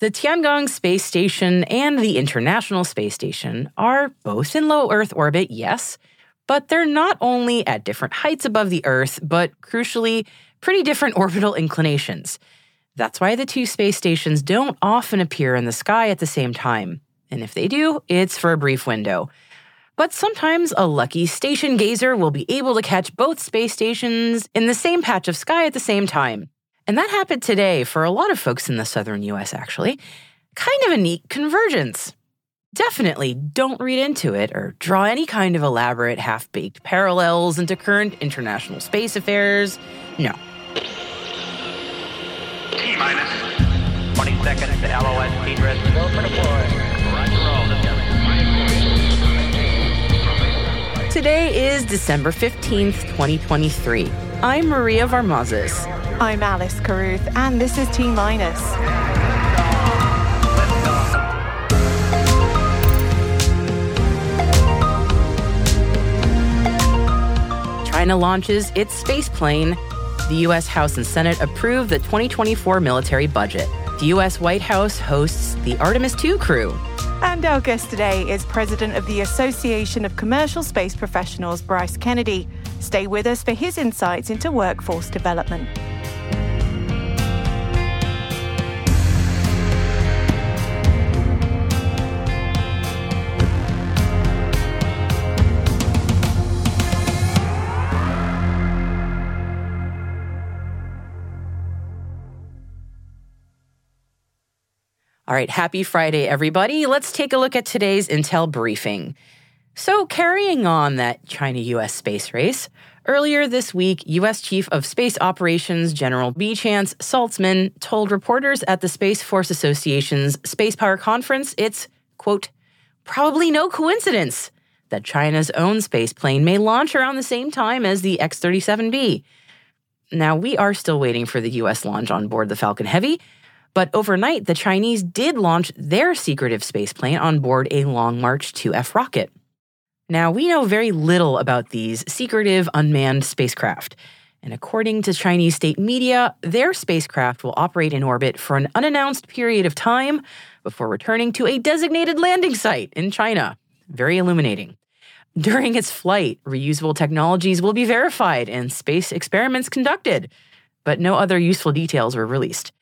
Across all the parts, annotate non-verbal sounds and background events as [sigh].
The Tiangong Space Station and the International Space Station are both in low Earth orbit, yes, but they're not only at different heights above the Earth, but crucially, pretty different [laughs] orbital inclinations. That's why the two space stations don't often appear in the sky at the same time. And if they do, it's for a brief window. But sometimes a lucky station gazer will be able to catch both space stations in the same patch of sky at the same time. And that happened today for a lot of folks in the southern US, actually. Kind of a neat convergence. Definitely don't read into it or draw any kind of elaborate, half baked parallels into current international space affairs. No. T minus 20 seconds to LOS speed. Go for deploy. Today is December 15th, 2023. I'm Maria Varmazis. I'm Alice Carruth, and this is T Minus. China launches its space plane. The U.S. House and Senate approve the 2024 military budget. The U.S. White House hosts the Artemis II crew. And our guest today is President of the Association of Commercial Space Professionals, Bryce Kennedy. Stay with us for his insights into workforce development. All right, happy Friday, everybody. Let's take a look at today's Intel briefing. So, carrying on that China US space race, earlier this week, US Chief of Space Operations General B. Chance Saltzman told reporters at the Space Force Association's Space Power Conference it's, quote, probably no coincidence that China's own space plane may launch around the same time as the X 37B. Now, we are still waiting for the US launch on board the Falcon Heavy, but overnight, the Chinese did launch their secretive space plane on board a Long March 2F rocket. Now, we know very little about these secretive unmanned spacecraft. And according to Chinese state media, their spacecraft will operate in orbit for an unannounced period of time before returning to a designated landing site in China. Very illuminating. During its flight, reusable technologies will be verified and space experiments conducted, but no other useful details were released.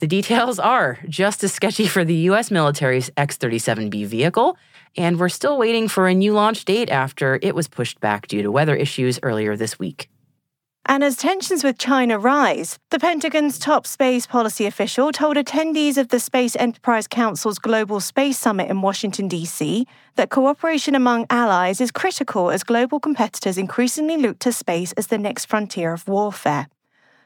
The details are just as sketchy for the US military's X 37B vehicle, and we're still waiting for a new launch date after it was pushed back due to weather issues earlier this week. And as tensions with China rise, the Pentagon's top space policy official told attendees of the Space Enterprise Council's Global Space Summit in Washington, D.C., that cooperation among allies is critical as global competitors increasingly look to space as the next frontier of warfare.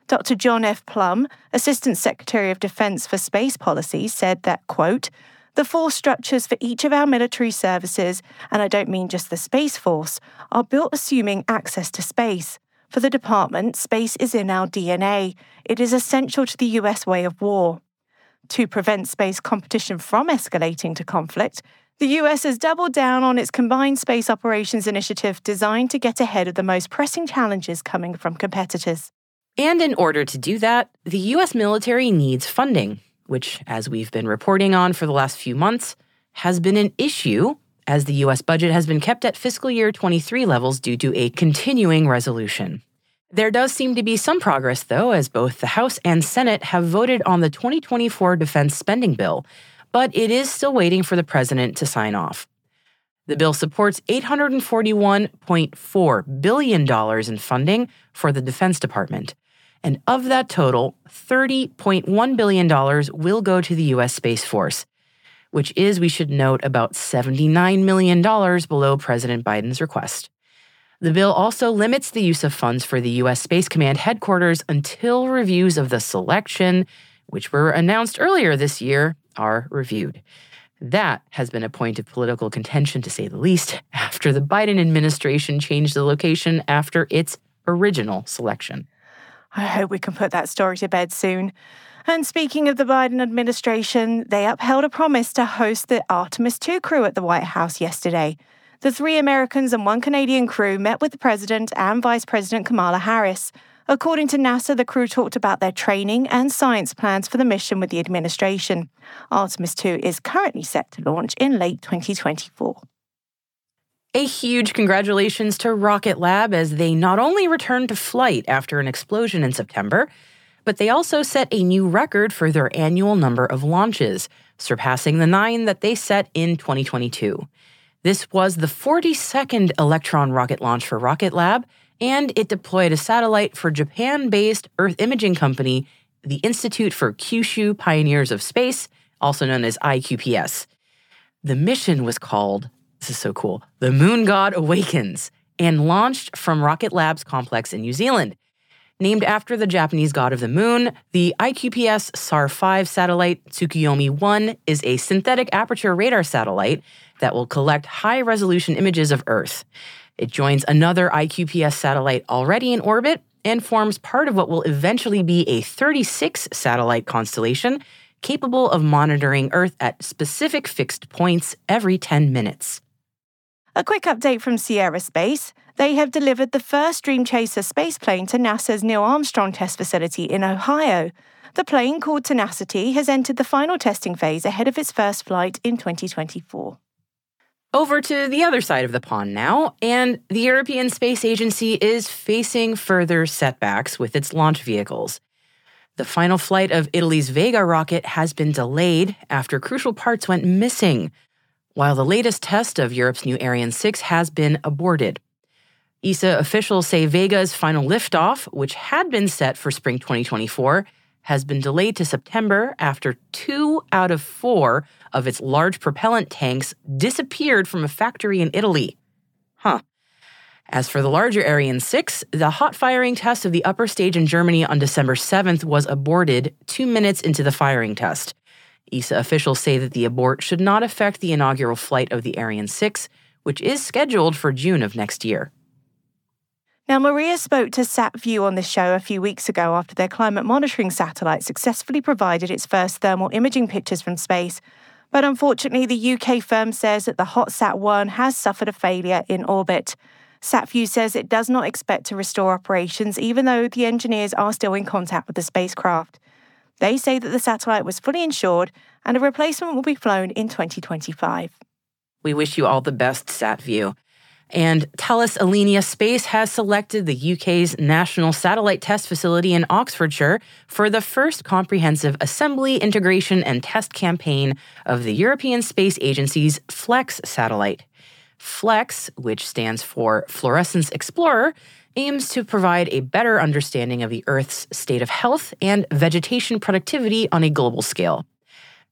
Dr. John F. Plumb, Assistant Secretary of Defense for Space Policy, said that, quote, the force structures for each of our military services, and I don't mean just the Space Force, are built assuming access to space. For the department, space is in our DNA. It is essential to the US way of war. To prevent space competition from escalating to conflict, The US has doubled down on its combined space operations initiative designed to get ahead of the most pressing challenges coming from competitors. And in order to do that, the US military needs funding, which, as we've been reporting on for the last few months, has been an issue as the US budget has been kept at fiscal year 23 levels due to a continuing resolution. There does seem to be some progress, though, as both the House and Senate have voted on the 2024 defense spending bill, but it is still waiting for the president to sign off. The bill supports $841.4 billion in funding for the Defense Department. And of that total, $30.1 billion will go to the U.S. Space Force, which is, we should note, about $79 million below President Biden's request. The bill also limits the use of funds for the U.S. Space Command headquarters until reviews of the selection, which were announced earlier this year, are reviewed. That has been a point of political contention, to say the least, after the Biden administration changed the location after its original selection. I hope we can put that story to bed soon. And speaking of the Biden administration, they upheld a promise to host the Artemis 2 crew at the White House yesterday. The three Americans and one Canadian crew met with the President and Vice President Kamala Harris. According to NASA, the crew talked about their training and science plans for the mission with the administration. Artemis 2 is currently set to launch in late 2024. A huge congratulations to Rocket Lab as they not only returned to flight after an explosion in September, but they also set a new record for their annual number of launches, surpassing the nine that they set in 2022. This was the 42nd Electron rocket launch for Rocket Lab, and it deployed a satellite for Japan based Earth imaging company, the Institute for Kyushu Pioneers of Space, also known as IQPS. The mission was called, this is so cool, The Moon God Awakens, and launched from Rocket Lab's complex in New Zealand. Named after the Japanese god of the moon, the IQPS SAR 5 satellite Tsukuyomi 1 is a synthetic aperture radar satellite that will collect high resolution images of Earth. It joins another IQPS satellite already in orbit and forms part of what will eventually be a 36 satellite constellation capable of monitoring Earth at specific fixed points every 10 minutes. A quick update from Sierra Space. They have delivered the first Dream Chaser spaceplane to NASA's Neil Armstrong Test Facility in Ohio. The plane, called Tenacity, has entered the final testing phase ahead of its first flight in 2024. Over to the other side of the pond now, and the European Space Agency is facing further setbacks with its launch vehicles. The final flight of Italy's Vega rocket has been delayed after crucial parts went missing, while the latest test of Europe's new Ariane 6 has been aborted. ESA officials say Vega's final liftoff, which had been set for spring 2024, has been delayed to September after two out of four of its large propellant tanks disappeared from a factory in Italy. Huh. As for the larger Ariane 6, the hot firing test of the upper stage in Germany on December 7th was aborted two minutes into the firing test. ESA officials say that the abort should not affect the inaugural flight of the Ariane 6, which is scheduled for June of next year. Now, Maria spoke to SatVu on this show a few weeks ago after their climate monitoring satellite successfully provided its first thermal imaging pictures from space. But unfortunately, the UK firm says that the HotSat 1 has suffered a failure in orbit. SatVu says it does not expect to restore operations, even though the engineers are still in contact with the spacecraft. They say that the satellite was fully insured and a replacement will be flown in 2025. We wish you all the best, SatVu. And Thales Alenia Space has selected the UK's National Satellite Test Facility in Oxfordshire for the first comprehensive assembly, integration, and test campaign of the European Space Agency's FLEX satellite. FLEX, which stands for Fluorescence Explorer, aims to provide a better understanding of the Earth's state of health and vegetation productivity on a global scale.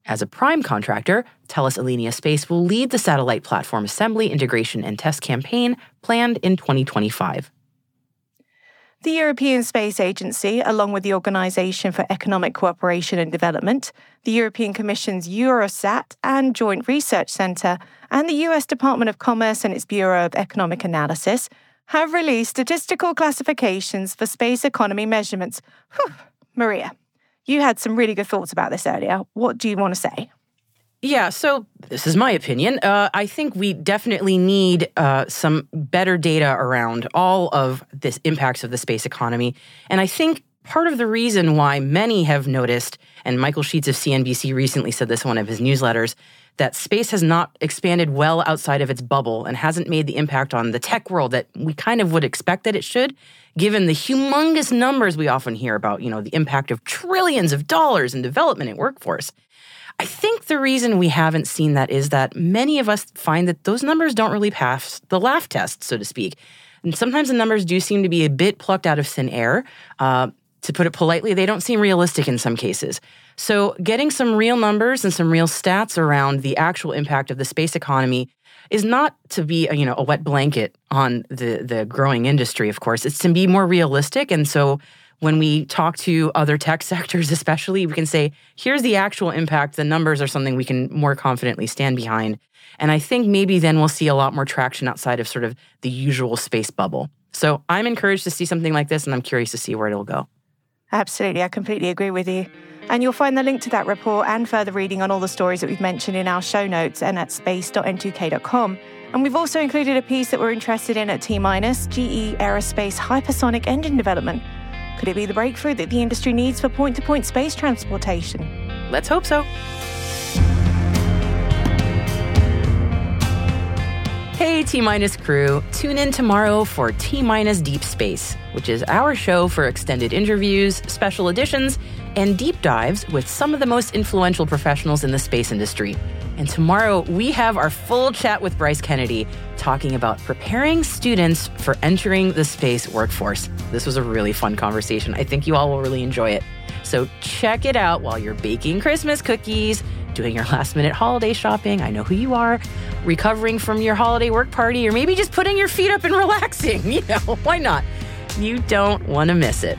As a prime contractor, Thales Alenia Space will lead the satellite platform assembly, integration, and test campaign planned in 2025. The European Space Agency, along with the Organisation for Economic Cooperation and Development, the European Commission's Eurostat and Joint Research Centre, and the US Department of Commerce and its Bureau of Economic Analysis, have released statistical classifications for space economy measurements. Whew, Maria, you had some really good thoughts about this earlier. What do you want to say? Yeah, so this is my opinion. Uh, I think we definitely need uh, some better data around all of this impacts of the space economy. And I think part of the reason why many have noticed, and Michael Sheetz of CNBC recently said this in one of his newsletters, that space has not expanded well outside of its bubble and hasn't made the impact on the tech world that we kind of would expect that it should, given the humongous numbers we often hear about, you know, the impact of trillions of dollars in development and workforce. I think the reason we haven't seen that is that many of us find that those numbers don't really pass the laugh test, so to speak. And sometimes the numbers do seem to be a bit plucked out of thin air. Uh, to put it politely, they don't seem realistic in some cases. So, getting some real numbers and some real stats around the actual impact of the space economy is not to be a, you know a wet blanket on the the growing industry. Of course, it's to be more realistic. And so, when we talk to other tech [laughs] sectors, especially, we can say, here's the actual impact. The numbers are something we can more confidently stand behind. And I think maybe then we'll see a lot more traction outside of sort of the usual space bubble. So I'm encouraged to see something like this, and I'm curious to see where it'll go. Absolutely. I completely agree with you. And you'll find the link to that report and further reading on all the stories that we've mentioned in our show notes and at space.n2k.com. And we've also included a piece that we're interested in at T minus GE Aerospace hypersonic engine development. Could it be the breakthrough that the industry needs for point to point space transportation? Let's hope so. Hey, T Minus crew. Tune in tomorrow for T Minus Deep Space, which is our show for extended interviews, special editions, and deep dives with some of the most influential professionals in the space industry. And tomorrow, we have our full chat with Bryce Kennedy talking about preparing students for entering the space workforce. This was a really fun conversation. I think you all will really enjoy it. So check it out while you're baking Christmas cookies doing your last minute holiday shopping. I know who you are. Recovering from your holiday work party, or maybe just putting your feet up and [laughs] relaxing. You know, why not? You don't want to miss it.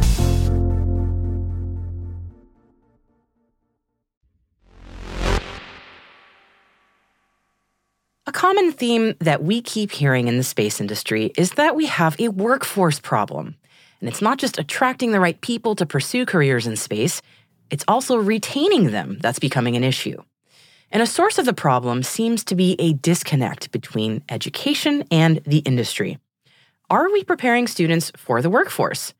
Common theme that we keep hearing in the space industry is that we have a workforce problem. And it's not just attracting the right people to pursue careers in space, it's also retaining them that's becoming an issue. And a source of the problem seems to be a disconnect between education and the industry. Are we preparing students for the workforce?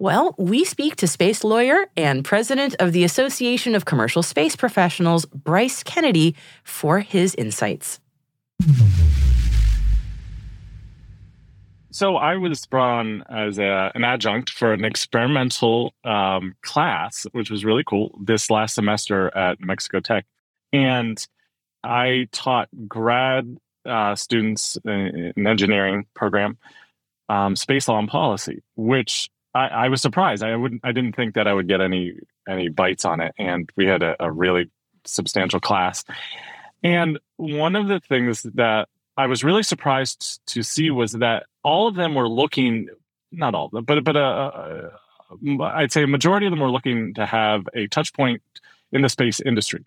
Well, we speak to space lawyer and president of the Association of Commercial Space Professionals, Bryce Kennedy, for his insights. So I was brought on as a, an adjunct for an experimental um, class, which was really cool this last semester at Mexico Tech. And I taught grad uh, students in an engineering program um, space law and policy, which I, I, was surprised. I wouldn't. I didn't think that I would get any any bites on it, and we had a, a really substantial class. And one of the things that I was really surprised to see was that all of them were looking, not all of them, but but uh, uh, I'd say a majority of them were looking to have a touch point in the space industry,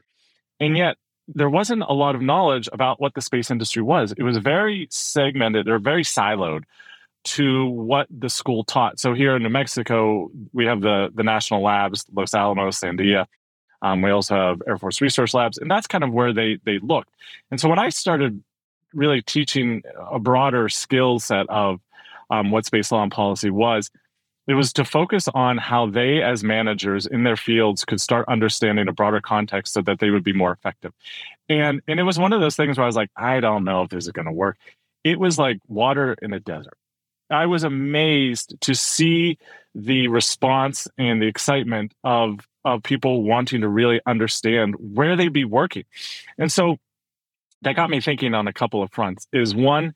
and yet there wasn't a lot of knowledge about what the space industry was. It was very segmented or very siloed to what the school taught. So here in New Mexico, we have the the national labs, Los Alamos, Sandia, um, we also have Air Force Research Labs, and that's kind of where they they looked. And so when I started really teaching a broader skill set of um, what space law and policy was, it was to focus on how they, as managers in their fields, could start understanding a broader context so that they would be more effective. And and it was one of those things where I was like, I don't know if this is going to work. It was like water in a desert. I was amazed to see the response and the excitement of of people wanting to really understand where they'd be working. And so that got me thinking on a couple of fronts is one,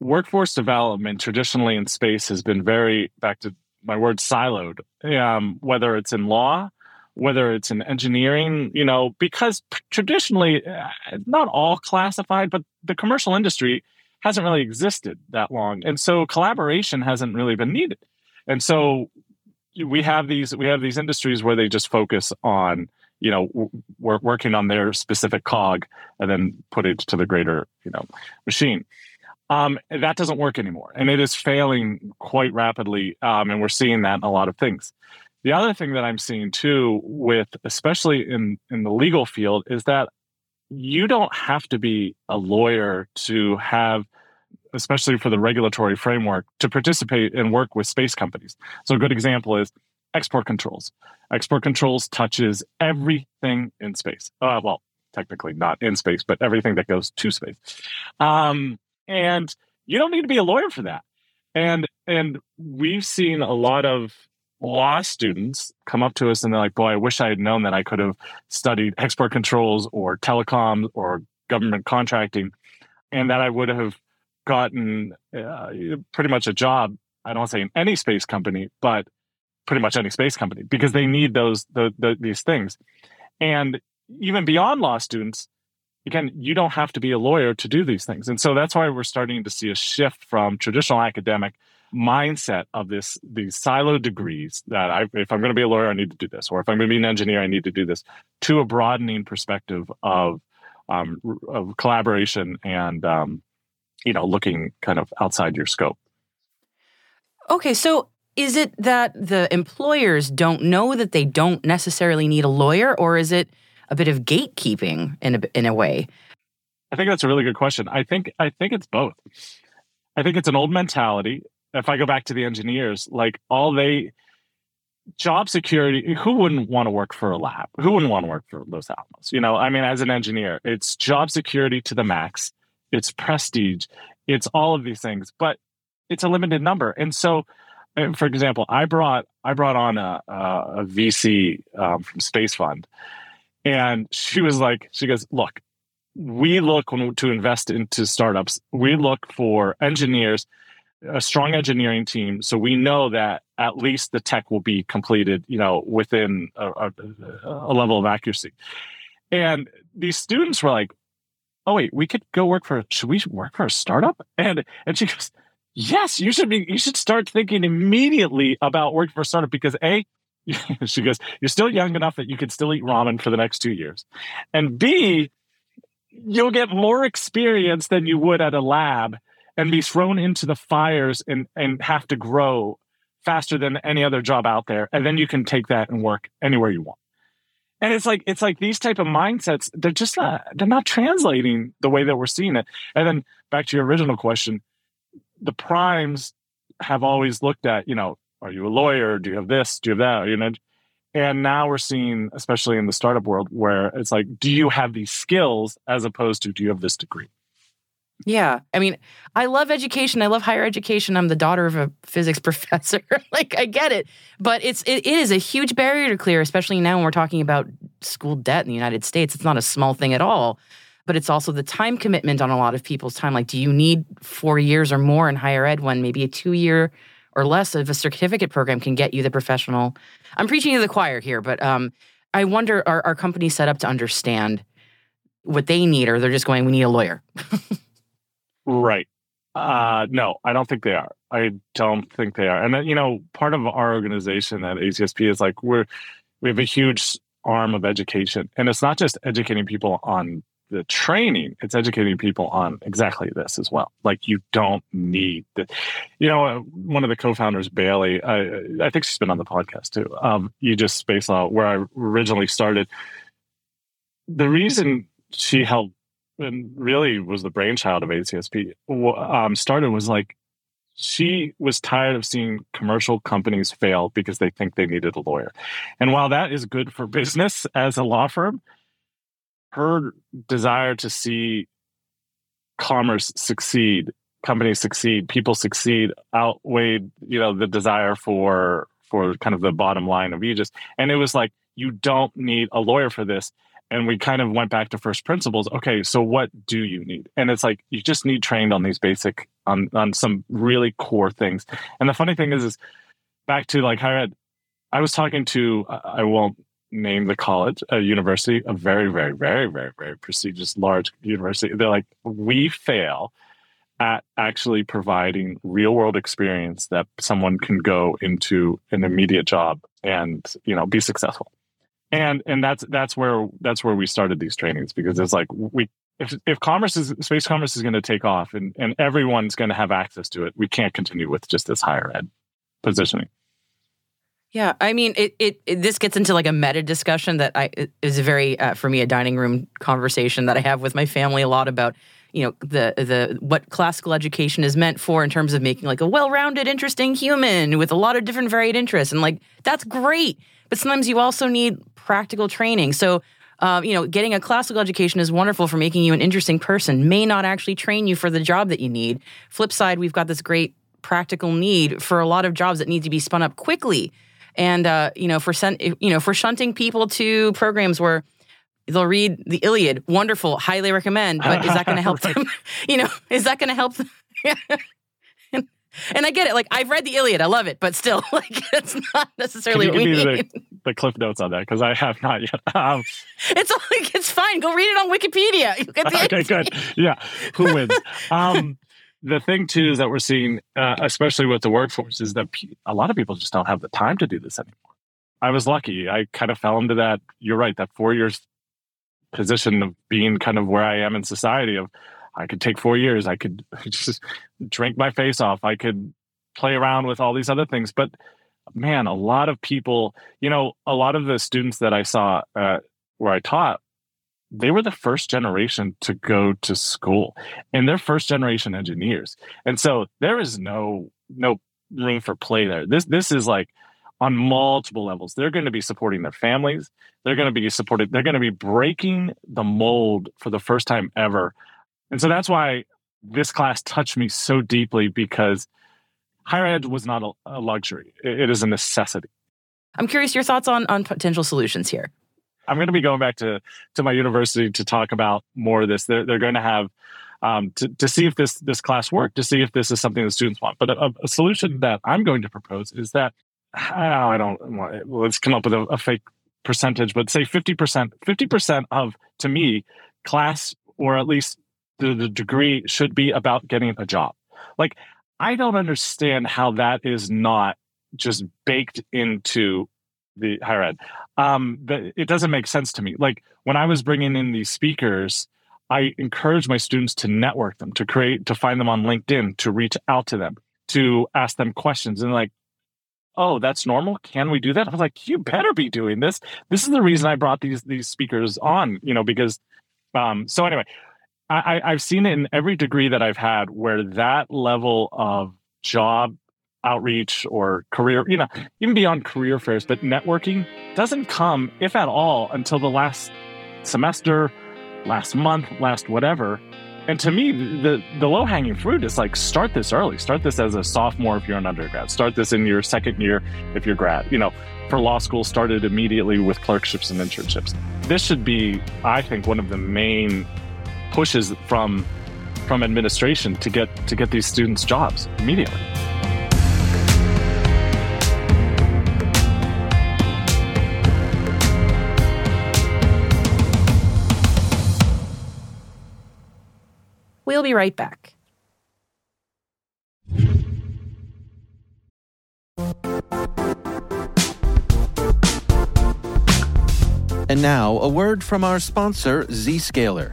workforce development traditionally in space has been very, back to my word, siloed, um, whether it's in law, whether it's in engineering, you know, because traditionally, uh, not all classified, but the commercial industry hasn't really existed that long. And so collaboration hasn't really been needed. And so we have these we have these industries where they just focus on you know working on their specific cog and then put it to the greater you know machine. Um, that doesn't work anymore and it is failing quite rapidly um, and we're seeing that in a lot of things. The other thing that i'm seeing too with especially in in the legal field is that you don't have to be a lawyer to have especially for the regulatory framework, to participate and work with space companies. So a good example is export controls. Export controls touches everything in space. Uh, well, technically not in space, but everything that goes to space. Um, and you don't need to be a lawyer for that. And and we've seen a lot of law students come up to us and they're like, "Boy, I wish I had known that I could have studied export controls or telecoms or government contracting, and that I would have gotten uh, pretty much a job. I don't say in any space company, but pretty much any space company because they need those the, the, these things. And even beyond law students, again, you don't have to be a lawyer to do these things. And so that's why we're starting to see a shift from traditional academic mindset of this these silo degrees that I, if I'm going to be a lawyer, I need to do this, or if I'm going to be an engineer, I need to do this, to a broadening perspective of um, of collaboration and um, you know looking kind of outside your scope. Okay, so is it that the employers don't know that they don't necessarily need a lawyer, or is it a bit of gatekeeping in a, in a way? I think that's a really good question. I think I think it's both. I think it's an old mentality. If I go back to the engineers, like all they job security, who wouldn't want to work for a lab? Who wouldn't want to work for Los Alamos? You know, I mean, as an engineer, it's job security to the max, it's prestige, it's all of these things, but it's a limited number. And so for example, I brought I brought on a, a, VC um, from Space Fund, and she was like, she goes, look, we look to invest into startups. We look for engineers, a strong engineering team, so we know that at least the tech will be completed, you know, within a, a, a level of accuracy. And these students were like, "Oh wait, we could go work for. Should we work for a startup?" And and she goes, Yes, you should be. You should start thinking immediately about working for a startup because a, [laughs] she goes, you're still young enough that you could still eat ramen for the next two years, and b, you'll get more experience than you would at a lab and be thrown into the fires and and have to grow faster than any other job out there, and then you can take that and work anywhere you want. And it's like it's like these type of mindsets, they're just not they're not translating the way that we're seeing it. And then back to your original question the primes have always looked at, you know, are you a lawyer? Do you have this? Do you have that? You know, and now we're seeing, especially in the startup world, where it's like, do you have these skills as opposed to do you have this degree? Yeah. I mean, I love education. I love higher education. I'm the daughter of a physics [laughs] professor. like I get it. But it's it, it is a huge barrier to clear, especially now when we're talking about school debt in the United States. It's not a small thing at all but it's also the time commitment on a lot of people's time. Like, do you need four years or more in higher ed when maybe a two year or less of a certificate program can get you the professional? I'm preaching to the choir here, but um, I wonder are, are companies set up to understand what they need, or they're just going, we need a lawyer? [laughs] right. Uh, no, I don't think they are. I don't think they are. And, uh, you know, part of our organization at ACSP is like we're, we have a huge arm of education. And it's not just educating people on the training, it's educating people on exactly this as well. Like you don't need the, you know, uh, one of the co-founders, Bailey, I, I think she's been on the podcast too. Um, Aegis space law where I originally started. The reason she helped and really was the brainchild of ACSP um, started was like she was tired of seeing commercial companies fail because they think they needed a lawyer. And while that is good for business as a law firm, her desire to see commerce succeed, companies succeed, people succeed outweighed, you know, the desire for for kind of the bottom line of Aegis. And it was like, you don't need a lawyer for this. And we kind of went back to first principles. Okay, so what do you need? And it's like you just need trained on these basic on on some really core things. And the funny thing is, is back to like higher ed. I was talking to I won't name the college, a university, a very, very, very, very, very prestigious, large university. They're like, we fail at actually providing real world experience that someone can go into an immediate job and you know be successful and and that's that's where that's where we started these trainings because it's like we if, if commerce is space commerce is going to take off and and everyone's going to have access to it we can't continue with just this higher ed positioning yeah, I mean, it, it, it, this gets into like a meta discussion that I is a very uh, for me a dining room conversation that I have with my family a lot about you know the the what classical education is meant for in terms of making like a well-rounded, interesting human with a lot of different varied interests, and like that's great. But sometimes you also need practical training. So. Uh, you know, getting a classical education is wonderful for making you an interesting person. May not actually train you for the job that you need. Flip side, we've got this great practical need for a lot of jobs that need to be spun up quickly and uh, you know for sent, you know for shunting people to programs where they'll read the Iliad, wonderful, highly recommend. But is that going [laughs] to help right. them? [laughs] You know, is that going to help them? [laughs] and, I get it. Like I've read the Iliad, I love it, but still, [laughs] like it's not necessarily Can you give me the, the, cliff notes on that because I have not yet. [laughs] Um, it's like it's fine. Go read it on Wikipedia. You get the [laughs] okay, good. Yeah, who wins? um, the thing too is that we're seeing, uh, especially with the workforce, is that a lot of people just don't have the time to do this anymore. I was lucky. I kind of fell into that. You're right. That four years position of being kind of where I am in society. Of I could take four years. I could [laughs] just drink my face off. I could play around with all these other things. But man, a lot of people, you know, a lot of the students that I saw uh, where I taught they were the first generation to go to school and they're first generation engineers and so there is no no room for play there this this is like on multiple levels they're going to be supporting their families they're going to be supported they're going to be breaking the mold for the first time ever and so that's why this class touched me so deeply because higher ed was not a, luxury it, it is a necessity i'm curious your thoughts on on potential solutions here I'm going to be going back to to my university to talk about more of this. They're they're going to have um, to to see if this this class worked, to see if this is something the students want. But a, a solution that I'm going to propose is that oh, I don't want. Let's come up with a, a fake percentage, but say 50 percent. 50 percent of to me class or at least the, the degree should be about getting a job. Like I don't understand how that is not just baked into the higher ed. Um, the, it doesn't make sense to me. Like when I was bringing in these speakers, I encourage my students to network them, to create, to find them on LinkedIn, to reach out to them, to ask them questions, and like, oh, that's normal. Can we do that? I was like, you better be doing this. This is the reason I brought these these speakers on. You know, because um, so anyway, I, I've seen it in every degree that I've had where that level of job outreach or career, you know, even beyond career fairs, but networking doesn't come, if at all, until the last semester, last month, last whatever. And to me, the, the low hanging fruit is like start this early. Start this as a sophomore if you're an undergrad. Start this in your second year if you're grad. You know, for law school, started immediately with clerkships and internships. This should be, I think, one of the main pushes from from administration to get to get these students jobs immediately. We'll be right back. And now, a word from our sponsor, Zscaler,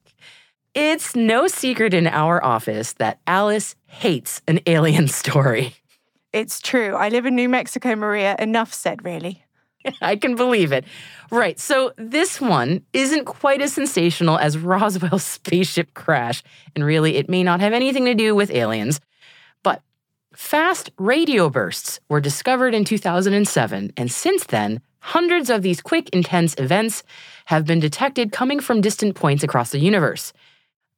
It's no secret in our office that Alice hates an alien [laughs] story. It's true. I live in New Mexico, Maria. Enough said, really. [laughs] I can believe it. Right. So this one isn't quite as sensational as Roswell's [laughs] spaceship crash, and really, it may not have anything to do with aliens. But fast radio bursts were discovered in 2007, and since then, hundreds of these quick, intense events have been detected coming from distant points across the universe.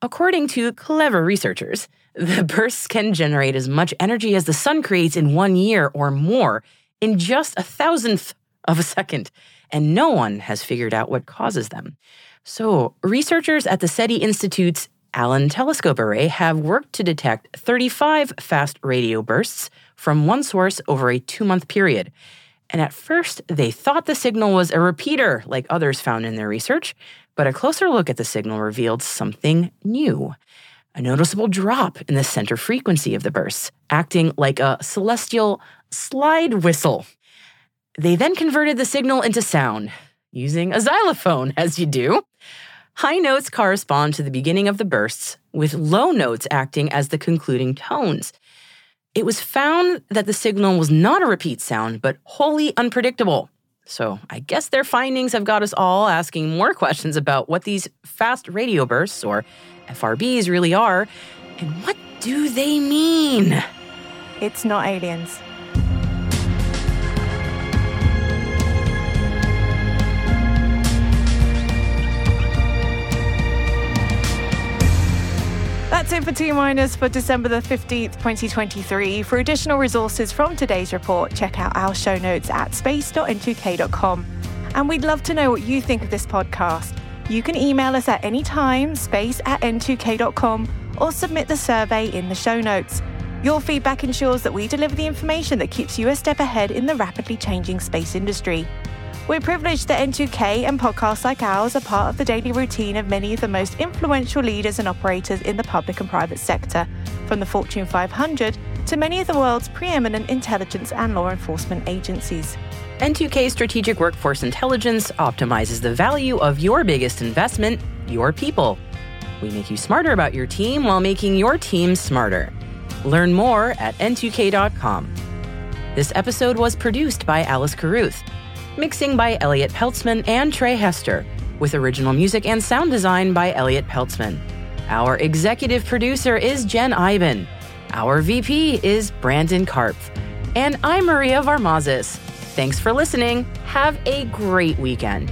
According to clever researchers, the bursts can generate as much energy as the sun creates in one year or more in just a thousandth of a second, and no one has figured out what causes them. So, researchers at the SETI Institute's Allen Telescope Array have worked to detect 35 fast radio bursts from one source over a two month period. And at first, they thought the signal was a repeater, like others found in their research, but a closer look at the signal revealed something new a noticeable drop in the center frequency of the bursts, acting like a celestial slide whistle. They then converted the signal into sound, using a xylophone, [laughs] as you do. High notes correspond to the beginning of the bursts, with low notes acting as the concluding tones. It was found that the signal was not a repeat sound, but wholly unpredictable. So I guess their findings have got us all asking more questions about what these fast radio bursts, or FRBs, really are, and what do they mean? It's not aliens. That's it for T Minus for December the 15th, 2023. For additional resources from today's report, check out our show notes at space.n2k.com. And we'd love to know what you think of this podcast. You can email us at any time, space at n2k.com, or submit the survey in the show notes. Your feedback ensures that we deliver the information that keeps you a step ahead in the rapidly changing space industry. We're privileged that N2K and podcasts like ours are part of the daily routine of many of the most influential leaders and operators in the public and private sector, from the Fortune 500 to many of the world's preeminent intelligence and law enforcement agencies. N2K Strategic Workforce Intelligence optimizes the value of your biggest investment, your people. We make you smarter about your team while making your team smarter. Learn more at n2k.com. This episode was produced by Alice Carruth mixing by Elliot Peltzman and Trey Hester, with original music and sound design by Elliot Peltzman. Our executive producer is Jen Iben. Our VP is Brandon Karpf. And I'm Maria Varmazis. Thanks for listening. Have a great weekend.